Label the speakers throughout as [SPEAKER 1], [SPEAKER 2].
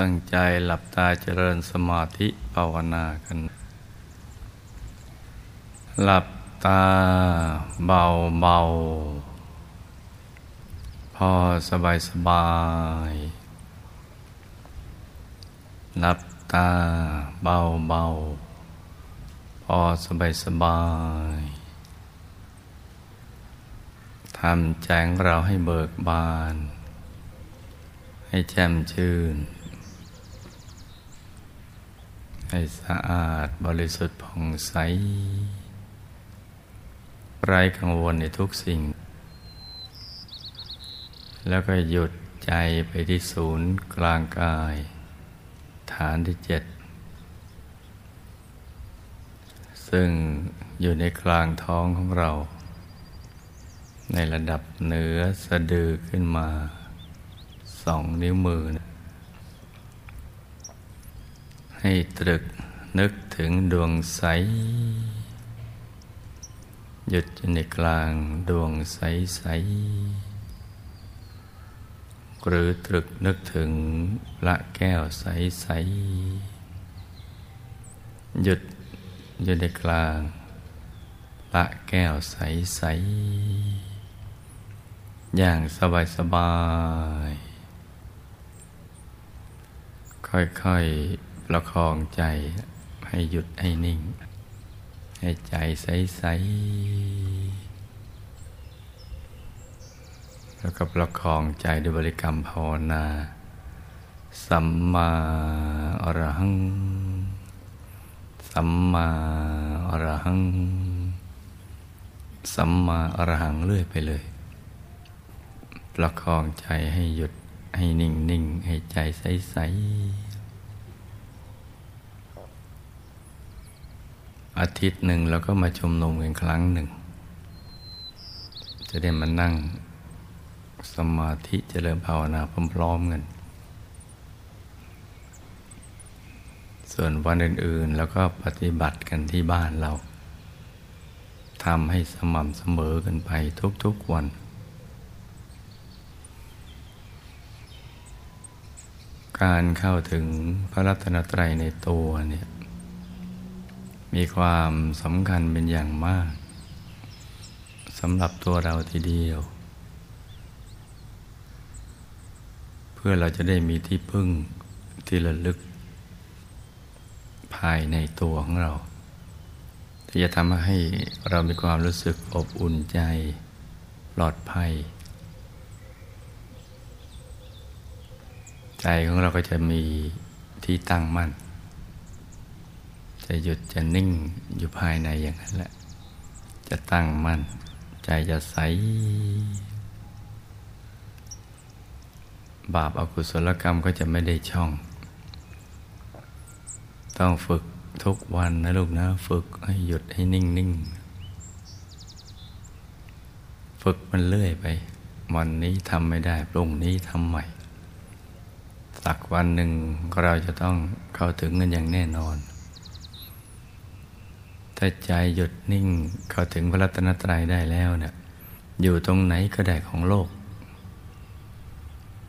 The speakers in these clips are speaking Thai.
[SPEAKER 1] ตั้งใจหลับตาเจริญสมาธิภาวนากัน หลับตาเบาเบาพอสบายสบาย หลับตาเบาเบาพอสบายสบายทำแจงเราให้เบิกบาน ให้แจ่มชื่น ให้สะอาดบริสุทธิ์ผ่องใส ไร้กังวลในทุกสิ่ง แล้วก็หยุดใจไปที่ศูนย์กลางกาย ฐานที่เจ็ด ซึ่งอยู่ในกลางท้องของเรา ในระดับเหนือสะดือขึ้นมาสองนิ้วมือนะ ให้ตรึกนึกถึงดวงใส หยุดอยู่ในกลางดวงใสใส หรือตรึกนึกถึงละแก้วใสใส หยุดอยู่ในกลางละแก้วใสใส อย่างสบายสบาย ค่อยๆ ประคองใจให้หยุดให้นิ่ง ให้ใจใส ๆ แล้วก็ประคองใจด้วยบริกรรมภาวนา สัมมาอรหัง สัมมาอรหัง สัมมาอรหังเรื่อยไปเลย ประคองใจให้หยุดให้นิ่งนิ่งให้ใจใสใอาทิตย์หนึ่งเราก็มาชมนุมกันครั้งหนึ่ง จะได้มานั่งสมาธิเจริญภาวนาพร้อมๆกันส่วนวันอื่นๆ แล้วก็ปฏิบัติกันที่บ้านเราทำให้สม่ำเสมอกันไปทุกๆวัน การเข้าถึงพระรัตนตรัยในตัวเนี่ย มีความสำคัญเป็นอย่างมากสำหรับตัวเราทีเดียว เพื่อเราจะได้มีที่พึ่งที่ระลึก ภายในตัวของเรา ที่จะทำให้เรามีความรู้สึกอบอุ่นใจ ปลอดภัย ใจของเราก็จะมีที่ตั้งมั่น จะหยุดจะนิ่งอยู่ภายในอย่างนั้นแหละ จะตั้งมั่น ใจจะใส บาปอากุศลกรรมก็จะไม่ได้ช่อง ต้องฝึกทุกวันนะลูกนะ ฝึกให้หยุดให้นิ่งนิ่งฝึกมันเรื่อยไป วันนี้ทำไม่ได้พรุ่งนี้ทำใหม่สักวันหนึ่งเราจะต้องเข้าถึงกันอย่างแน่นอน ถ้าใจหยุดนิ่งเข้าถึงพระรัตนตรัยได้แล้วเนี่ยอยู่ตรงไหนก็ได้ของโลก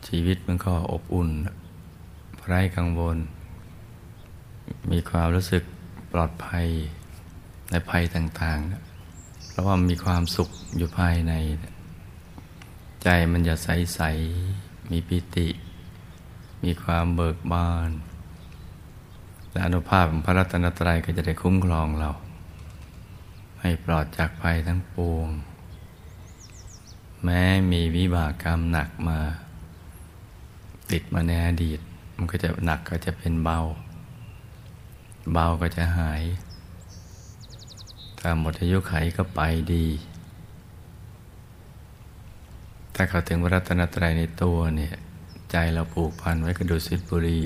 [SPEAKER 1] ชีวิตมันก็อบอุ่นไร้กังวล มีความรู้สึกปลอดภัยในภัยต่างๆ เพราะว่ามีความสุขอยู่ภายใน ใจมันจะใส ๆ มีปิติ มีความเบิกบาน และอนุภาพของพระรัตนตรัยก็จะได้คุ้มครองเรา ให้ปลอดจากภัยทั้งปวง แม้มีวิบากกรรมหนักมา ติดมาในอดีต มันก็จะหนักก็จะเป็นเบา เบาก็จะหาย ถ้าหมดอายุไขก็ไปดี ถ้าเขาถึงพระรัตนตรัยในตัวเนี่ย ใจเราผูกพันไว้กับดุสิตบุรี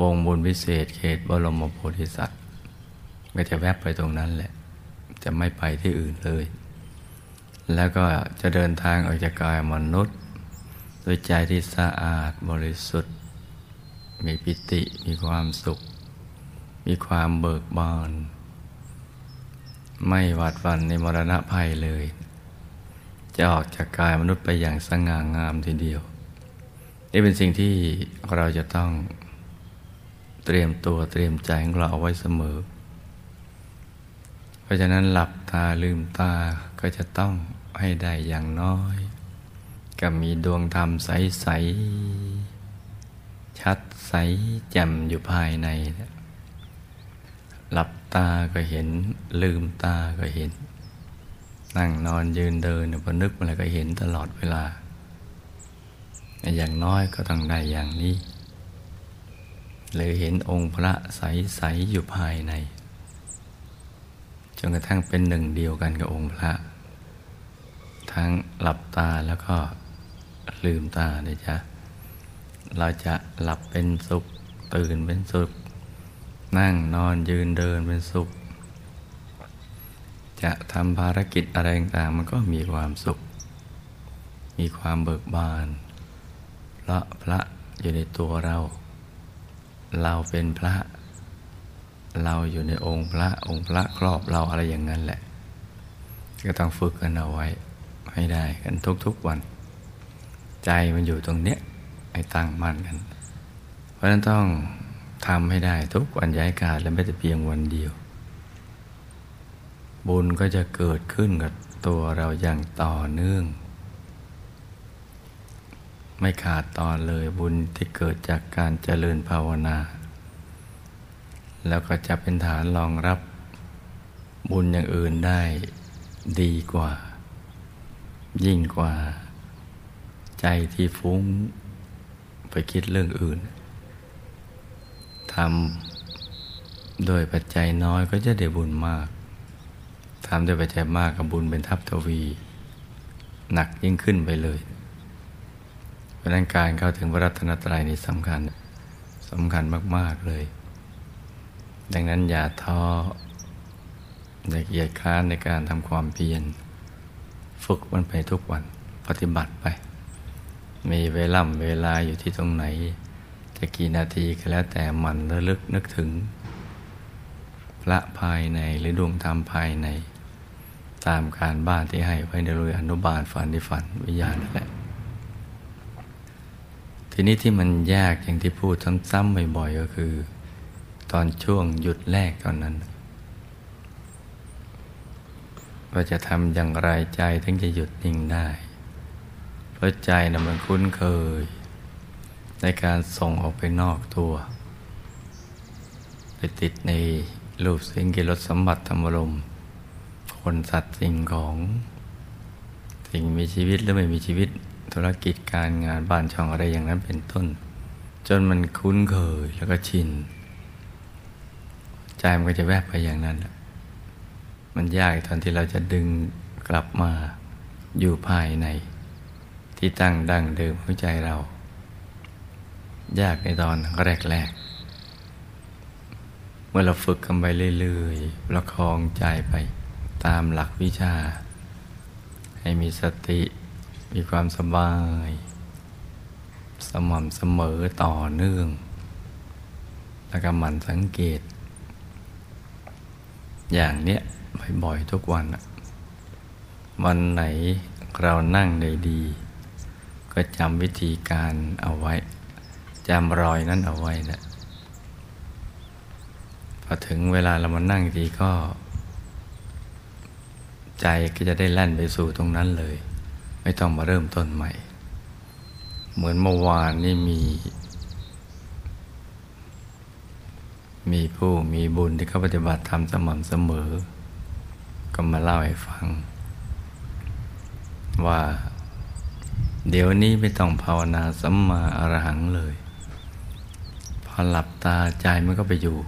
[SPEAKER 1] วงบุญพิเศษเขตบรมโพธิสัตว์ก็จะแวบไปตรงนั้นแหละ จะไม่ไปที่อื่นเลย แล้วก็จะเดินทางออกจากกายมนุษย์ด้วยใจที่สะอาดบริสุทธิ์ มีปิติมีความสุข มีความเบิกบาน ไม่หวาดหวั่นในมรณะภัยเลย จะออกจากกายมนุษย์ไปอย่างสง่างามทีเดียว นี่เป็นสิ่งที่เราจะต้องเตรียมตัวเตรียมใจของเราเอาไว้เสมอ ราะฉะนั้นหลับตาลืมตาก็จะต้องให้ได้อย่างน้อย ก็มีดวงธรรมใส ๆ ชัดใสแจ่มอยู่ภายใน หลับตาก็เห็น ลืมตาก็เห็น นั่งนอนยืนเดินพอนึกอะไรก็เห็นตลอดเวลา อย่างน้อยก็ต้องได้อย่างนี้ หรือเห็นองค์พระใส ๆ อยู่ภายใน จนกระทั่งเป็นหนึ่งเดียวกันกับองค์พระ ทั้งหลับตาแล้วก็ลืมตาเลยจ้ะเราจะหลับเป็นสุข ตื่นเป็นสุข นั่งนอนยืนเดินเป็นสุข จะทำภารกิจอะไรต่างมันก็มีความสุข มีความเบิกบานเพราะพระอยู่ในตัวเรา เราเป็นพระ เราอยู่ในองค์พระองค์พระครอบเราอะไรอย่างนั้นแหละ ก็ต้องฝึกกันเอาไว้ให้ได้กันทุกๆวัน ใจมันอยู่ตรงเนี้ยให้ตั้งมั่นกัน เพราะฉะนั้นต้องทำให้ได้ทุกวันย้ายกาดและไม่แต่เพียงวันเดียว บุญก็จะเกิดขึ้นกับตัวเราอย่างต่อเนื่อง ไม่ขาดตอนเลยบุญที่เกิดจากการเจริญภาวนา แล้วก็จะเป็นฐานรองรับบุญอย่างอื่นได้ดีกว่า ยิ่งกว่า ใจที่ฟุ้งไปคิดเรื่องอื่นทำโดยปัจจัยน้อยก็จะได้บุญมากทำโดยปัจจัยมากกับบุญเป็นทับทวี หนักยิ่งขึ้นไปเลยเพราะนั้นการเข้าถึงพระรัตนตรัยนี่สำคัญสำคัญมาก ๆ เลย ดังนั้นอย่าท้ออย่าเกียจค้านในการทำความเพียร ฝึกมันไปทุกวันปฏิบัติไป มีเวล่ำเวลาอยู่ที่ตรงไหน จะกี่นาทีก็แล้วแต่มันระลึกนึกถึง พระภายในหรือดวงธรรมภายใน ตามการบ้านที่ให้ไว้ในโรงอนุบาลฝันที่ฝันวิญญาณนั่นแหละทีนี้ที่มันยากอย่างที่พูดซ้ำๆบ่อยๆก็คือ ตอนช่วงหยุดแรกตอนนั้น ว่าจะทำอย่างไรใจถึงจะหยุดนิ่งได้ เพราะใจนะมันคุ้นเคย ในการส่งออกไปนอกตัว ไปติดในรูปสิ่งกิรสสมบัติธรรมรมคนสัตว์สิ่งของสิ่งมีชีวิตหรือไม่มีชีวิตธุรกิจการงานบ้านช่องอะไรอย่างนั้นเป็นต้น จนมันคุ้นเคยแล้วก็ชิน ใจมันก็จะแวบไปอย่างนั้น มันยากตอนที่เราจะดึงกลับมาอยู่ภายใน ที่ตั้งดั้งเดิมหัวใจเรา ยากในตอนแรกๆ เมื่อเราฝึกกันไปเรื่อยๆประคองใจไปตามหลักวิชา ให้มีสติมีความสบาย สม่ำเสมอต่อเนื่อง แล้วก็หมั่นสังเกต อย่างเนี้ยบ่อยๆทุกวันวันไหนเรานั่งได้ดี ก็จำวิธีการเอาไว้จำรอยนั้นเอาไว้นะพอถึงเวลาเรามานั่งทีก็ ใจก็จะได้แล่นไปสู่ตรงนั้นเลย ไม่ต้องมาเริ่มต้นใหม่ เหมือนเมื่อวานนี่มี มีผู้มีบุญที่เขาปฏิบัติธรรมสม่ำเสมอ ก็มาเล่าให้ฟัง ว่า เดี๋ยวนี้ไม่ต้องภาวนาสัมมาอรหังเลย พอหลับตาใจมันก็ไปอยู่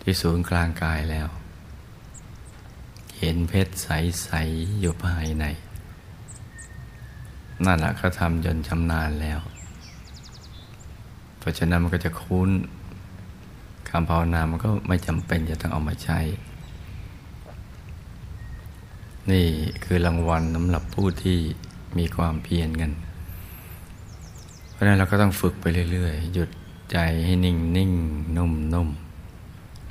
[SPEAKER 1] ที่ศูนย์กลางกายแล้ว เห็นเพชรใส ๆ อยู่ภายใน นั่นแหละเขาทำจนชำนาญแล้ว เพราะฉะนั้นมันก็จะคุ้น คำภาวนามันก็ไม่จำเป็นจะต้องเอามาใช้ นี่คือรางวัลสำหรับผู้ที่มีความเพียรกัน เพราะนั้นเราก็ต้องฝึกไปเรื่อยๆ หยุดใจให้นิ่งนิ่งนุ่มนุ่ม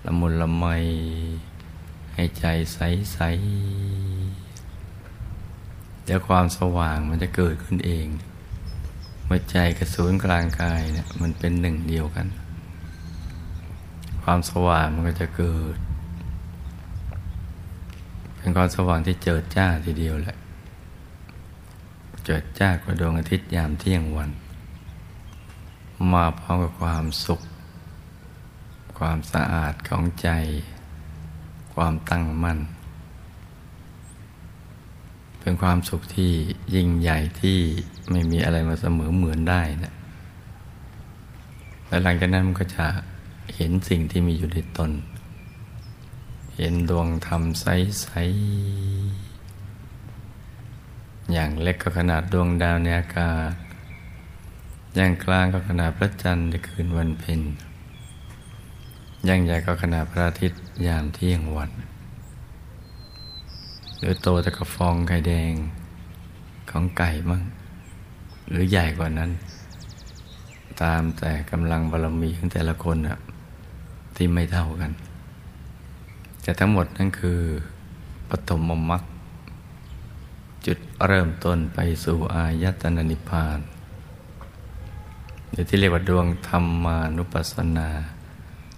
[SPEAKER 1] ละมุนละไม ให้ใจใสใสเดี๋ยวความสว่างมันจะเกิดขึ้นเองเมื่อใจกับศูนย์กลางกายเนี่ยมันเป็นหนึ่งเดียวกัน ความสว่างมันก็จะเกิด เป็นความสว่างที่เจิดจ้าทีเดียวแหละ เจิดจ้ากว่าดวงอาทิตย์ยามเที่ยงวัน มาพร้อมกับความสุข ความสะอาดของใจ ความตั้งมั่น เป็นความสุขที่ยิ่งใหญ่ที่ไม่มีอะไรมาเสมอเหมือนได้นะและหลังจากนั้นมันก็จะ เห็นสิ่งที่มีอยู่ในตน เห็นดวงธรรมใส ๆ อย่างเล็กก็ขนาดดวงดาวในอากาศ อย่างกลางก็ขนาดพระจันทร์ในคืนวันเพ็ญอย่างใหญ่ก็ขนาดพระอาทิตย์ยามเที่ยงวัน หรือโตแต่กระฟองไข่แดงของไก่มั่ง หรือใหญ่กว่านั้น ตามแต่กำลังบารมีของแต่ละคนอะ ที่ไม่เท่ากัน แต่ทั้งหมดนั่นคือปฐมมรรคจุดเริ่มต้นไปสู่อายตนะนิพพานหรือที่เรียกว่าดวงธรรมานุปัสสนา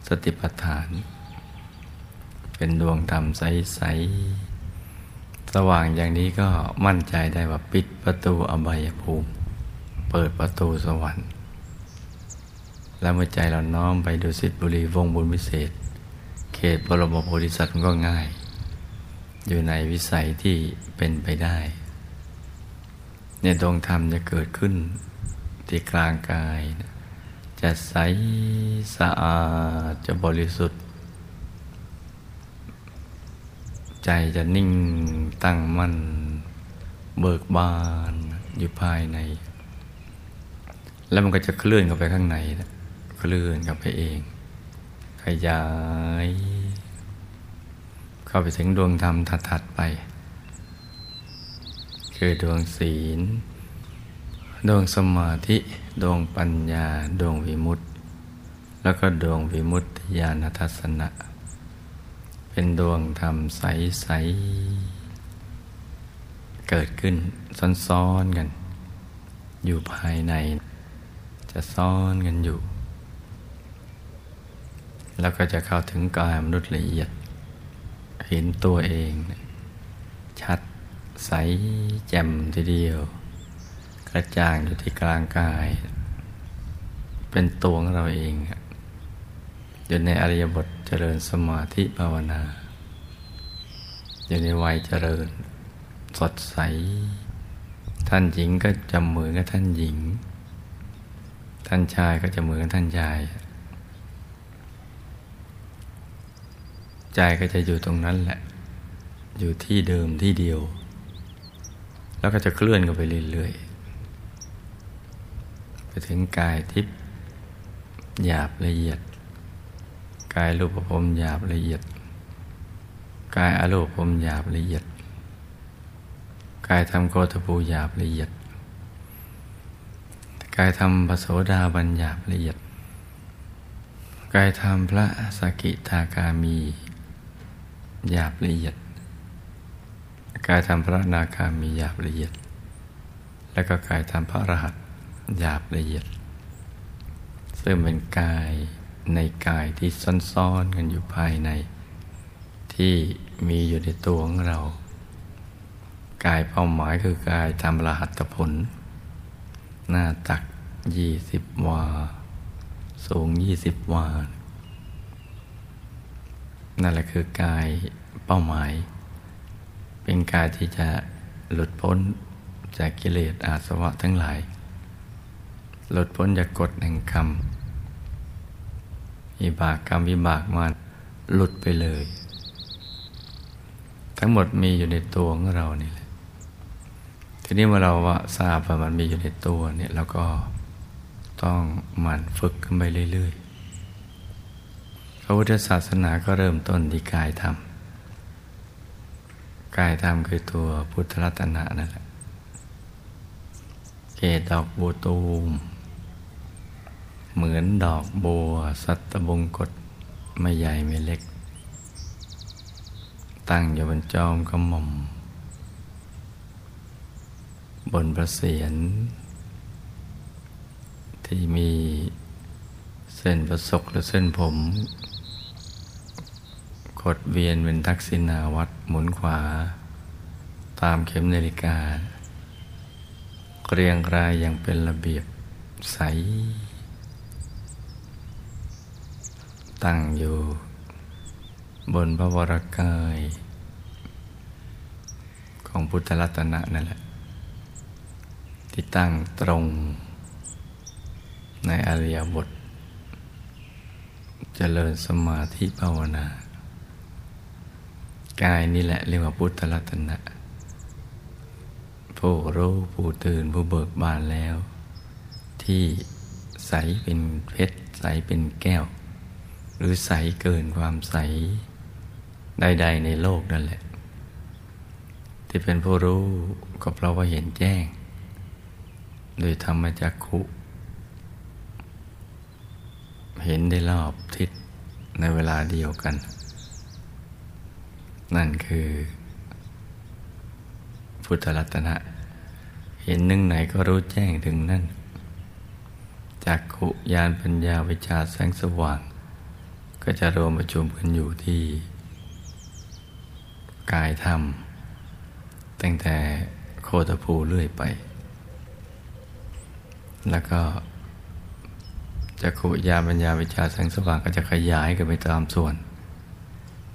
[SPEAKER 1] สติปัฏฐาน เป็นดวงธรรมใส ๆ สว่างอย่างนี้ก็มั่นใจได้ว่าปิดประตูอบายภูมิ เปิดประตูสวรรค์ แล้วเมื่อใจเราน้อมไปดูสิทธิบุรีวงบุญวิเศษ เขตบรมโพธิสัตว์ก็ง่าย อยู่ในวิสัยที่เป็นไปได้ เนี่ยดวงธรรมจะเกิดขึ้นที่กลางกาย จะใสสะอาดจะบริสุทธิ์ ใจจะนิ่งตั้งมั่น เบิกบานอยู่ภายใน แล้วมันก็จะเคลื่อนเข้าไปข้างในนะ เคลื่อนเข้าไปเอง ขยาย เข้าไปถึงดวงธรรมถัดๆไป คือดวงศีล ดวงสมาธิ ดวงปัญญา ดวงวิมุตติ แล้วก็ดวงวิมุตติญาณทัศนะ เป็นดวงธรรมใส ๆ เกิดขึ้นซ้อน ๆ กัน อยู่ภายในจะซ้อนกันอยู่ แล้วก็จะเข้าถึงกายมนุษย์ละเอียด เห็นตัวเอง ชัดใสแจ่มทีเดียว กระจ่างอยู่ที่กลางกาย เป็นตัวของเราเองอยู่ในอริยบทเจริญสมาธิภาวนา อยู่ในวัยเจริญ สดใส ท่านหญิงก็จะเหมือนกับท่านหญิง ท่านชายก็จะเหมือนกับท่านชาย ใจก็จะอยู่ตรงนั้นแหละ อยู่ที่เดิมที่เดียว แล้วก็จะเคลื่อนกันไปเรื่อยๆไปถึงกายทิพย์หยาบละเอียด กายรูปภพหยาบละเอียด กายอรูปภพหยาบละเอียด กายธรรมโคตภูหยาบละเอียด กายธรรมปโสดาบัญหยาบละเอียดกายธรรมพระสกิทาคามี หยาบละเอียด กายธรรมพระนาคามีหยาบละเอียด และก็กายธรรมพระอรหัตหยาบละเอียด ซึ่งเป็นกายในกายที่ซ่อนๆกันอยู่ภายใน ที่มีอยู่ในตัวของเรา กายเป้าหมายคือกายธรรมรหัตผล หน้าตักยี่สิบวา สูงยี่สิบวา นั่นแหละคือกายเป้าหมาย เป็นกายที่จะหลุดพ้นจากกิเลสอาสวะทั้งหลาย หลุดพ้นจากกฎแห่งกรรมวิบากกรรมวิบากมันหลุดไปเลย ทั้งหมดมีอยู่ในตัวของเรานี่แหละทีนี้เมื่อเราทราบว่ามันมีอยู่ในตัวเนี่ยเราก็ต้องหมั่นฝึกขึ้นไปเรื่อยๆ ระพุทธศาสนาก็เริ่มต้นที่กายธรรม กายธรรมคือตัวพุทธรัตนะนั่นแหละ เกศดอกบัวตูม เหมือนดอกบัว สัตบงกฎไม่ใหญ่ไม่เล็ก ตั้งอยู่บนจอมกระหม่อม บนพระเศียรที่มีเส้นประศกหรือเส้นผม กดเวียนเป็นทักษิณาวัดหมุนขวา ตามเข็มนาฬิกา เรียงรายอย่างเป็นระเบียบใส ตั้งอยู่ บนพระวรกาย ของพุทธรัตนะนั่นแหละ ที่ตั้งตรง ในอริยบทเจริญสมาธิภาวนา กายนี่แหละเรียกว่าพุทธรัตนะผู้รู้ผู้ตื่นผู้เบิกบานแล้ว ที่ใสเป็นเพชรใสเป็นแก้ว หรือใสเกินความใสใดๆในโลกนั่นแหละ ที่เป็นผู้รู้ก็เพราะว่าเห็นแจ้ง โดยธรรมจักขุ เห็นได้รอบทิศในเวลาเดียวกัน นั่นคือ พุทธรัตนะ เห็นหนึ่งไหนก็รู้แจ้งถึงนั่น จากขุยานปัญญาวิชาแสงสว่าง ก็จะรวมประชุมกันอยู่ที่กายธรรม ตั้งแต่โคตภูเรื่อยไป แล้วก็จักขุยานปัญญาวิชาแสงสว่างก็จะขยายกันไปตามส่วน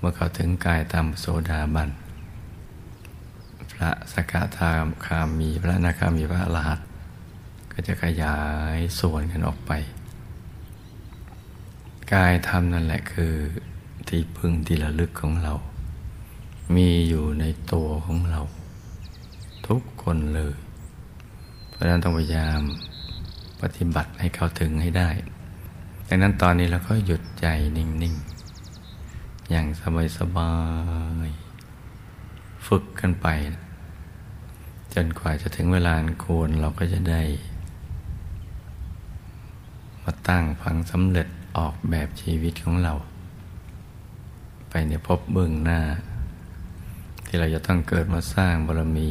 [SPEAKER 1] มื่อเขาถึงกายธรรมโสดาบัน พระสกทาคามีพระนาคามีพระอรหัตก็จะขยายส่วนกันออกไป กายธรรมนั่นแหละคือที่พึ่งที่ระลึกของเรา มีอยู่ในตัวของเรา ทุกคนเลย เพราะนั้นต้องพยายามปฏิบัติให้เขาถึงให้ได้ ดังนั้นตอนนี้เราก็หยุดใจนิ่ง ๆ อย่างสบายๆฝึกกันไป จนกว่าจะถึงเวลาควรเราก็จะได้ มาตั้งพังสำเร็จออกแบบชีวิตของเรา ไปในพบเบื้องหน้า ที่เราจะต้องเกิดมาสร้างบารมี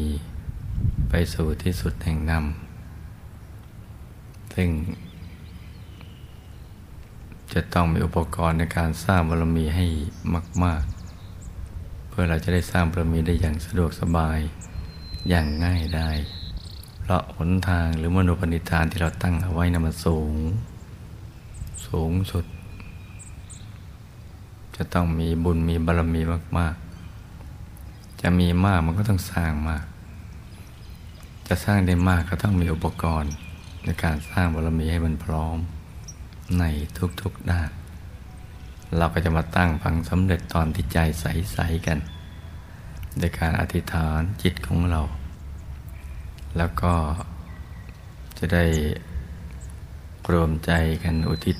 [SPEAKER 1] ไปสู่ที่สุดแห่งนำซึ่ง จะต้องมีอุปกรณ์ในการสร้างบารมีให้มาก ๆ เพื่อเราจะได้สร้างบารมีได้อย่างสะดวกสบายอย่างง่ายได้ เพราะหนทางหรือมโนปณิธานที่เราตั้งเอาไว้นะมันสูง สูงสุด จะต้องมีบุญมีบารมีมาก ๆ จะมีมากมันก็ต้องสร้างมาก จะสร้างได้มากก็ต้องมีอุปกรณ์ในการสร้างบารมีให้มันพร้อม ในทุกๆด้าน เราก็จะมาตั้งพังสำเร็จตอนที่ใจใส ๆ กันในการอธิษฐานจิตของเรา แล้วก็จะได้รวมใจกันอุทิศ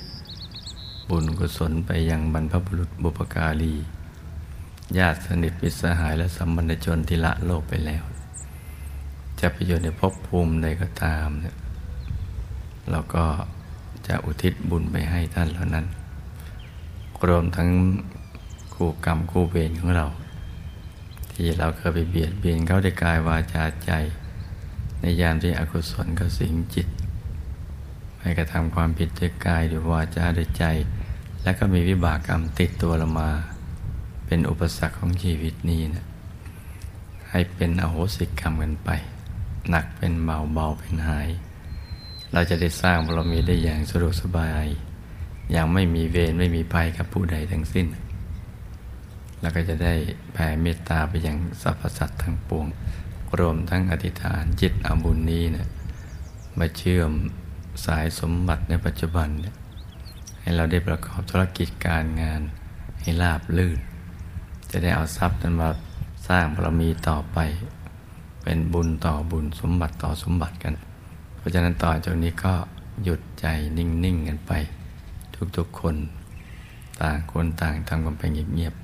[SPEAKER 1] บุญกุศลไปยังบรรพบุรุษบุปการี ญาติสนิทมิตรสหายและสัมบัญชนที่ละโลกไปแล้ว จะไปอยู่ในภพภูมิใดก็ตามเนี่ยเราก็ จะอุทิศบุญไปให้ท่านเหล่านั้น รวมทั้งคู่กรรมคู่เวรของเรา ที่เราเคยไปเบียดเบียนเขาด้วยกายวาจาใจ ในยามที่อกุศลก็สิงจิตให้กระทำความผิดด้วยกายด้วยวาจาด้วยใจ และก็มีวิบากกรรมติดตัวเรามา เป็นอุปสรรคของชีวิตนี้นะให้เป็นอโหสิกรรมกันไป หนักเป็นเบาเบาเป็นหาย เราจะได้สร้างบารมีได้อย่างสะดวกสบาย อย่างไม่มีเวรไม่มีภัยกับผู้ใดทั้งสิ้น แล้วก็จะได้แผ่เมตตาไปยังสรรพสัตว์ทั้งปวง รวมทั้งอธิษฐานจิตอาบุญนี้เนะี่ยมาเชื่อมสายสมบัติในปัจจุบันเนี่ยให้เราได้ประกอบธุรกิจการงานให้ราบลื่น จะได้เอาทรัพย์นั้นมาสร้างบารมีต่อไป เป็นบุญต่อบุญสมบัติต่อสมบัติกัน ราะฉะนั้นต่อจากนี้ก็หยุดใจนิ่ง ๆ กันไป ทุกๆคน ต่างคนต่างทำกันไปเงียบ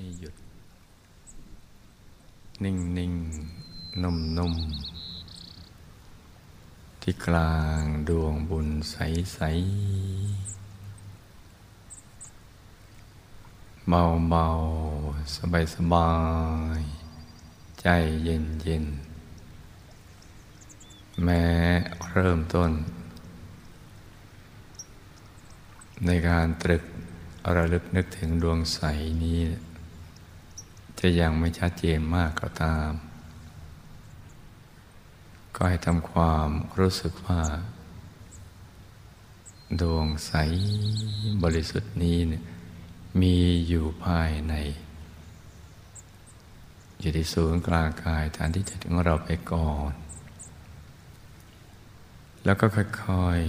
[SPEAKER 1] ให้หยุด นิ่งนิ่งนุ่มนุ่มที่กลางดวงบุญใสใสเบาเบาสบายสบาย ใจเย็นเย็น แม้เริ่มต้น ในการตรึกระลึกนึกถึงดวงใสนี้ จะยังไม่ชัดเจนมากก็ตาม ก็ให้ทำความรู้สึกว่า ดวงใสบริสุทธิ์นี้เนี่ยมีอยู่ภายใน อยู่ที่ศูนย์กลางกายฐานที่จะถึงเราไปก่อน แล้วก็ค่อย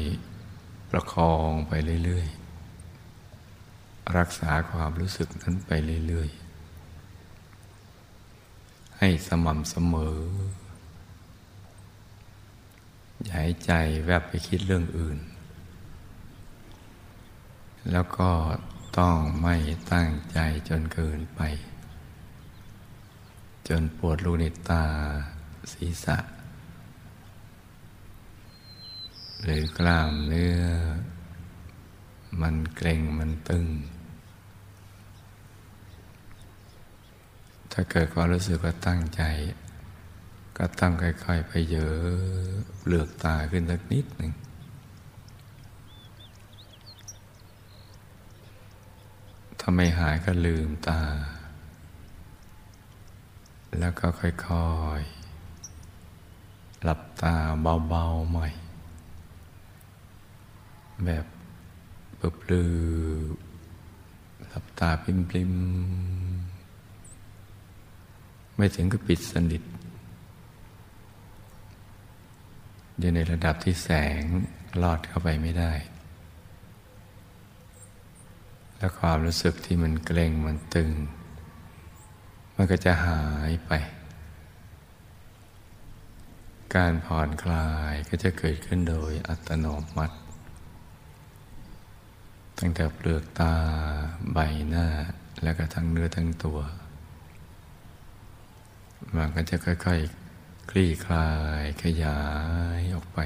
[SPEAKER 1] ๆ ประคองไปเรื่อยๆ รักษาความรู้สึกนั้นไปเรื่อยๆ ให้สม่ำเสมอ อย่าให้ใจแวบไปคิดเรื่องอื่น แล้วก็ต้องไม่ตั้งใจจนเกินไป จนปวดลูกในตาศีรษะ หรือกล้ามเนื้อ มันเกร็งมันตึง ถ้าเกิดความรู้สึกว่าตั้งใจ ก็ตั้งค่อยๆ ไปเยอะเลือกตาขึ้นสักนิดหนึ่งถ้าไม่หายก็ลืมตา แล้วก็ค่อยๆ หลับตาเบาๆใหม่ แบบปลือหลับตาปริมๆ ไม่ถึงก็ปิดสนิทอยู่ในระดับที่แสงลอดเข้าไปไม่ได้ และความรู้สึกที่มันเกร็งมันตึง มันก็จะหายไป การผ่อนคลายก็จะเกิดขึ้นโดยอัตโนมัติ ตั้งแต่เปลือกตาใบหน้า และก็ทั้งเนื้อทั้งตัว มันก็จะค่อยๆคลี่คลายขยายออกไป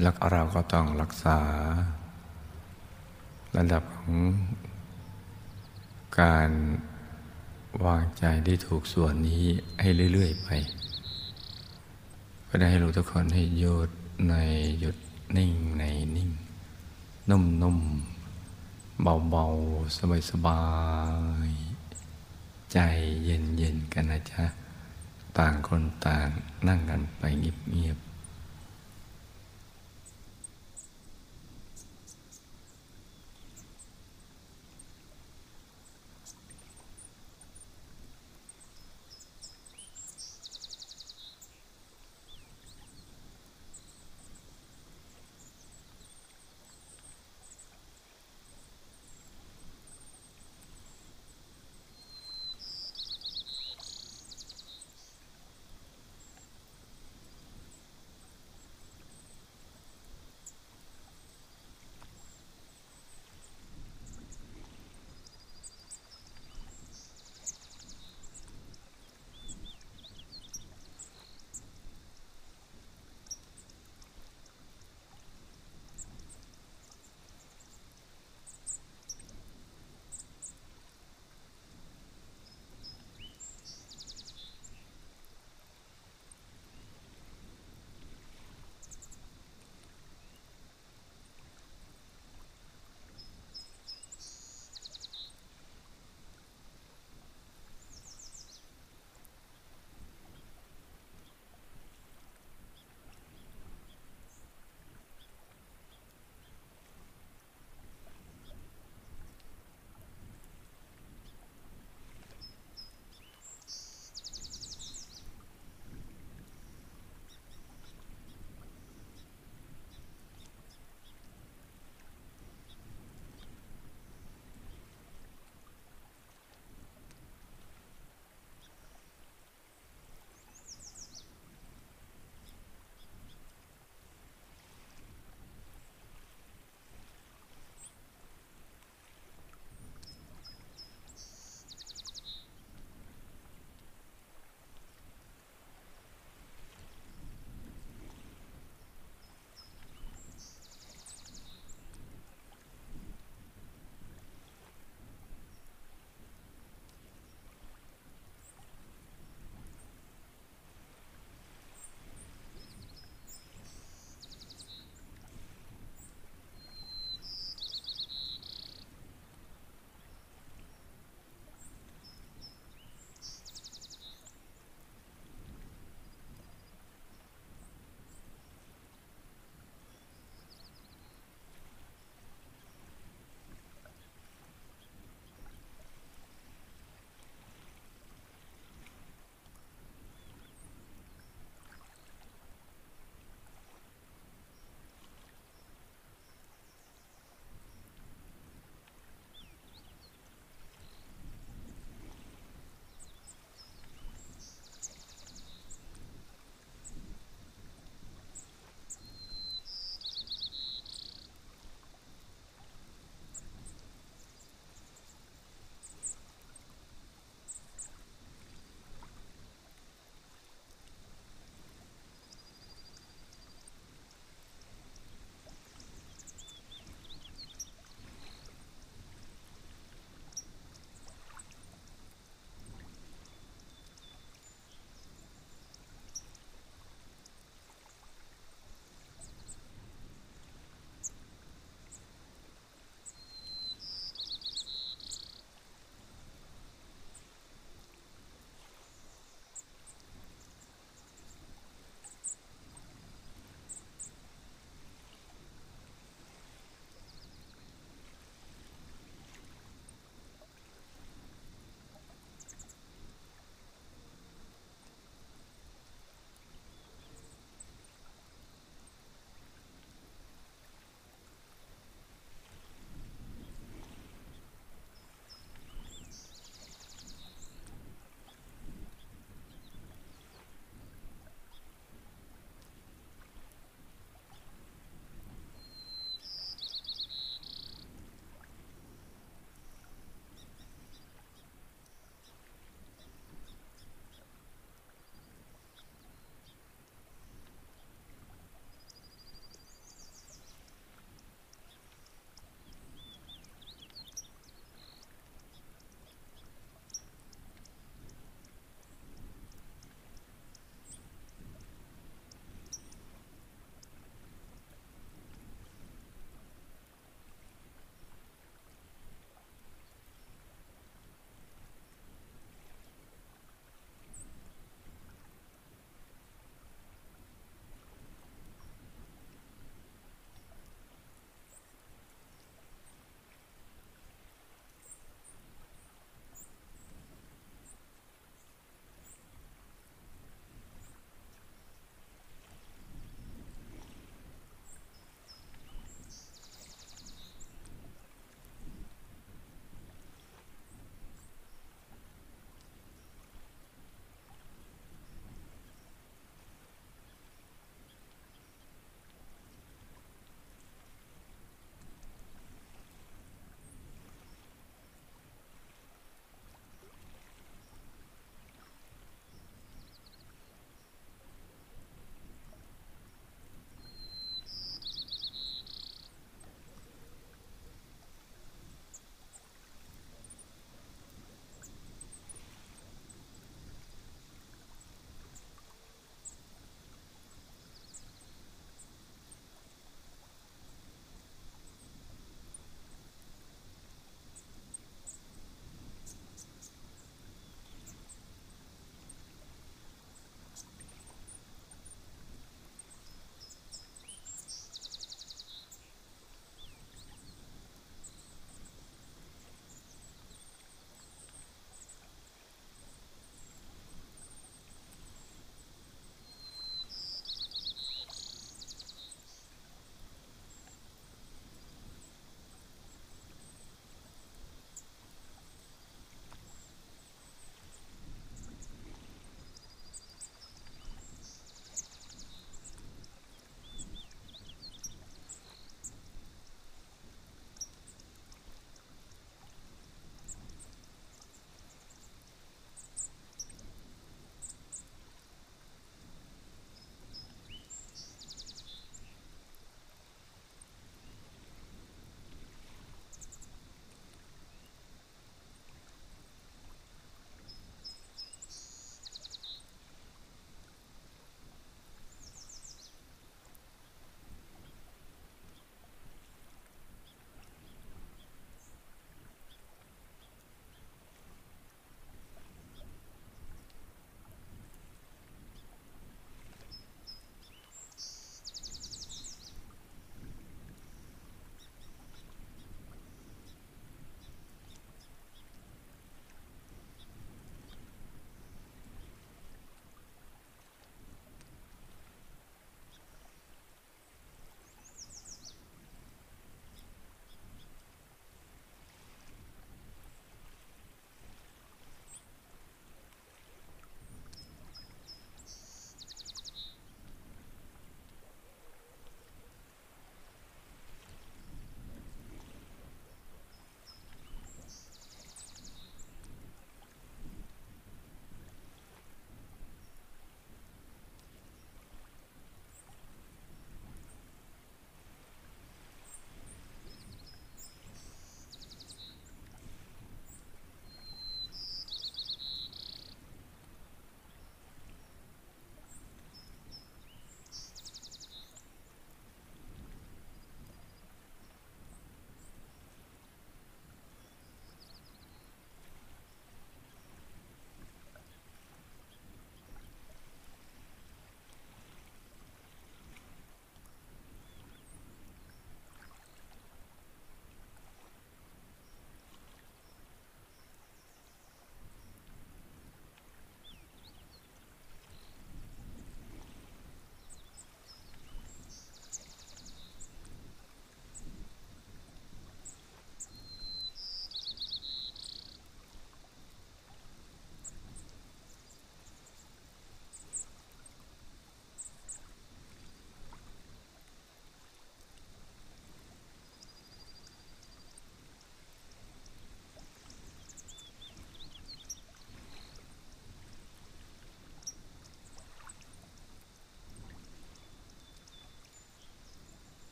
[SPEAKER 1] แล้วเราก็ต้องรักษา ระดับของการวางใจได้ถูกส่วนนี้ให้เรื่อย ๆ ไป ก็ได้ให้รู้ทุกคนให้หยุดในหยุดนิ่งในนิ่ง นุ่มๆเบาๆ สบายๆ ใจเย็นๆกันนะจ๊ะ ต่างคนต่างนั่งกันไปเงียบๆ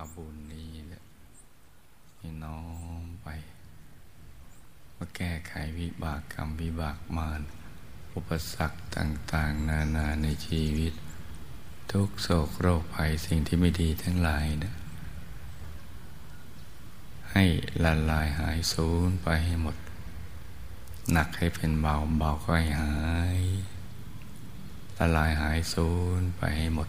[SPEAKER 1] เอาบุญนี้นี่ยให้น้อมไป มาแก้ไขวิบากกรรมวิบากมารอุปสรรคต่าง ๆ นานาในชีวิต ทุกโศกโรคภัยสิ่งที่ไม่ดีทั้งหลายนะให้ละลายหายสูญไปให้หมด หนักให้เป็นเบาเบาก็ให้หายละลายหายสูญไปให้หมด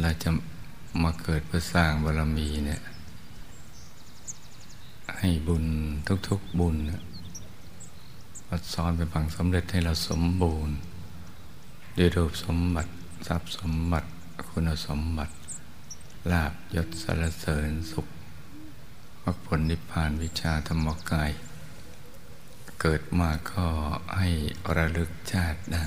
[SPEAKER 1] เราจะมาเกิดเพื่อสร้างบารมีเนี่ย ให้บุญทุกๆบุญมาซ้อนเป็นพังสำเร็จให้เราสมบูรณ์ด้วยรูปสมบัติทรัพย์สมบัติ คุณสมบัติลาบยศสารเสริญสุขมรรคผลนิพพานวิชาธรรมกาย เกิดมาก็ให้ระลึกชาติได้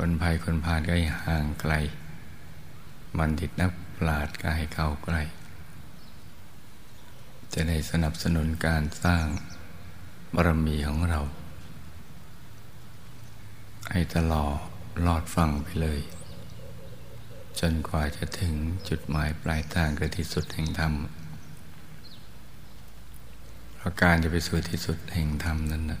[SPEAKER 1] คนภัยคนพาลก็ให้ห่างไกล มันดิตนักปราดก็ให้เข้าใกล้ จะได้สนับสนุนการสร้างบารมีของเรา ให้ตลอดลอดฟังไปเลย จนกว่าจะถึงจุดหมายปลายทางคือที่สุดแห่งธรรมเพราะการจะไปสู่ที่สุดแห่งธรรมนั้นน่ะ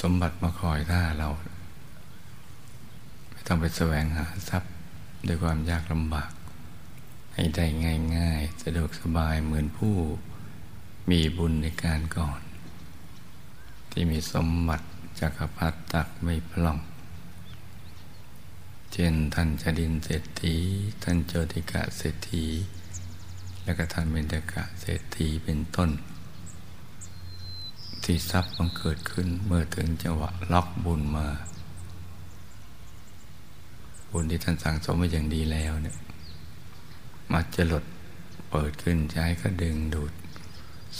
[SPEAKER 1] สมบัติมาคอยท่าเรา ไม่ต้องไปแสวงหาทรัพย์ด้วยความยากลำบาก ให้ได้ง่าย ๆ สะดวกสบายเหมือนผู้มีบุญในการก่อน ที่มีสมบัติจักรพรรดิตักไม่พล่อง เช่นท่านจดินเศรษฐีท่านโจติกะเศรษฐีและก็ท่านเบญจกะเศรษฐีเป็นต้น ที่ทรัพย์บังเกิดขึ้นเมื่อถึงจังหวะล็อกบุญมา บุญที่ท่านสั่งสมมาอย่างดีแล้วเนี่ยมาจะหลดเปิดขึ้นใช้ก็ดึงดูด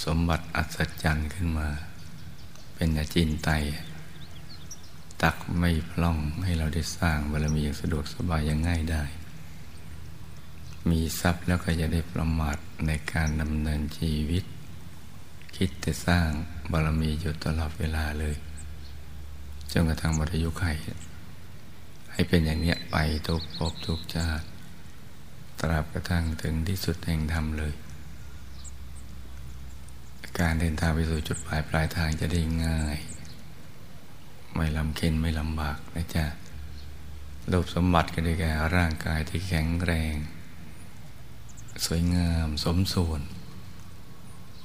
[SPEAKER 1] สมบัติอัศจรรย์ขึ้นมา เป็นอาจินไต ตักไม่พล่องให้เราได้สร้างบารมีอย่างสะดวกสบายอย่างง่ายได้ มีทรัพย์แล้วก็จะได้ประมาทในการดำเนินชีวิต คิดแต่สร้างบารมีอยู่ตลอดเวลาเลยจนกระทั่งหมดอายุไขให้เป็นอย่างเนี้ยไปทุกภพทุกชาติ ตราบกระทั่งถึงที่สุดแห่งธรรมเลย การเดินทางไปสู่จุดหมายปลายทางจะได้ง่าย ไม่ลำเค็นไม่ลำบากนะจ๊ะรูปสมบัติก็ได้แก่ร่างกายที่แข็งแรง สวยงามสมส่วน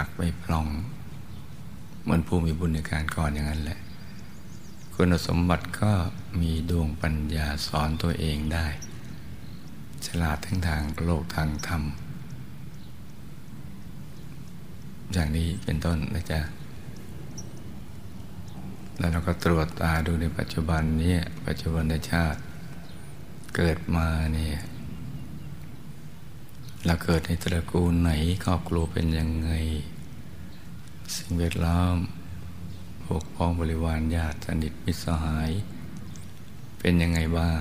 [SPEAKER 1] ักไม่พลอง เหมือนผู้มีบุญในการก่อนอย่างนั้นแหละ คุณสมบัติก็มีดวงปัญญาสอนตัวเองได้ ฉลาดทั้งทางโลกทางธรรม อย่างนี้เป็นต้นนะจ๊ะแล้วเราก็ตรวจตาดูในปัจจุบันนี้ปัจจุบันชาติเกิดมาเนี่ย เราเกิดในตระกูลไหนครอบครัวเป็นยังไง สิ่งแวดล้อมพวกพ้องบริวารญาติสนิทมิตรสหาย เป็นยังไงบ้าง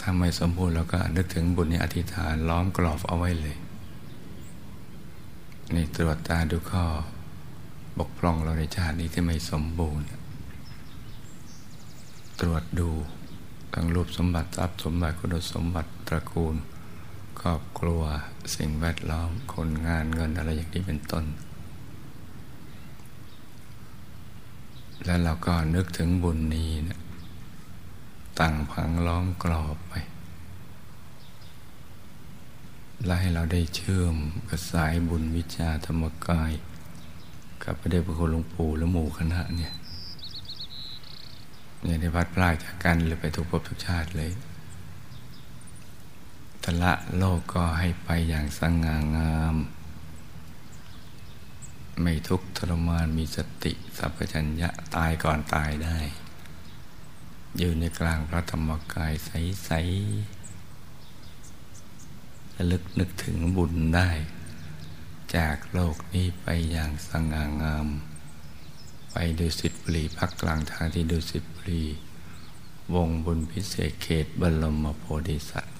[SPEAKER 1] ถ้าไม่สมบูรณ์เราก็นึกถึงบุญในอธิษฐานล้อมกรอบเอาไว้เลยนี่ตรวจตาดูข้อบกพร่องเราในชาตินี้ที่ไม่สมบูรณ์ ตรวจดูทั้งรูปสมบัติทรัพย์สมบัติคุณสมบัติตระกูล ครอบครัว สิ่งแวดล้อม คนงานเงินอะไรอย่างนี้เป็นต้น แล้วเราก็นึกถึงบุญนี้นะตั้งพังล้อมกรอบไปและให้เราได้เชื่อมกับสายบุญวิชาธรรมกาย กับพระเดชพระคุณหลวงปู่และหมู่คณะเนี่ยเนี่ยได้พัดพลาดจากกันเลยไปทุกภพทุกชาติเลย ทละโลกก็ให้ไปอย่างสง่างาม ไม่ทุกข์ทรมานมีสติสัพพัญญะตายก่อนตายได้ อยู่ในกลางพระธรรมกายใสๆระลึกนึกถึงบุญได้ จากโลกนี้ไปอย่างสง่างาม ไปดูสิทธิบุรีพักกลางทางที่ดูสิทธิบุรีวงบุญพิเศษเขตบรมโพธิสัตว์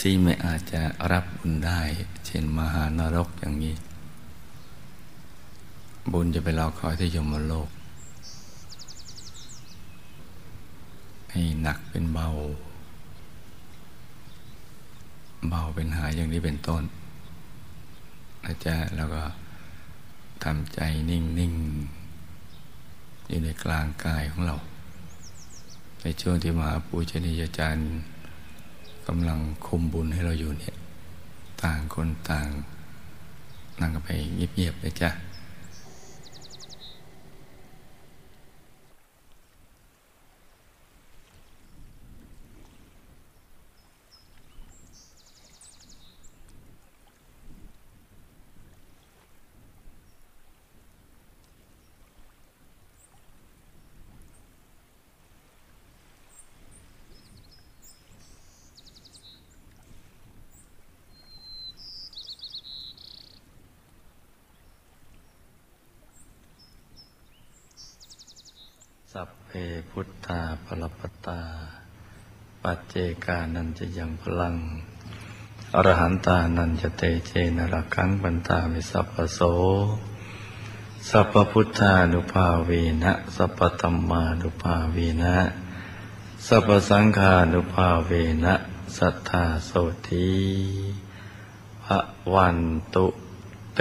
[SPEAKER 1] ที่ไม่อาจจะรับบุญได้ เช่นมหานรกอย่างนี้ บุญจะไปรอคอยที่ยมโลก ให้หนักเป็นเบา เบาเป็นหายอย่างนี้เป็นต้นนะจ๊ะแล้วก็ทำใจนิ่งๆอยู่ในกลางกายของเรา ในช่วงที่มหาปูชนียาจารย์ กำลังคุมบุญให้เราอยู่เนี่ย ต่างคนต่าง นั่งกันไปเงียบๆเลยจ้ะสัพเพพุทธาปรปตา ปัจเจ กานันจะยังพลัง อรหันตานันจะเตเจนรักังบันตามิสัพพโส สัพพุทธานุภาเวนะ สัพพธรรมานุภาเวนะ สัพพสังฆานุภาเวนะ สัทธาโสทีพระวันตุเต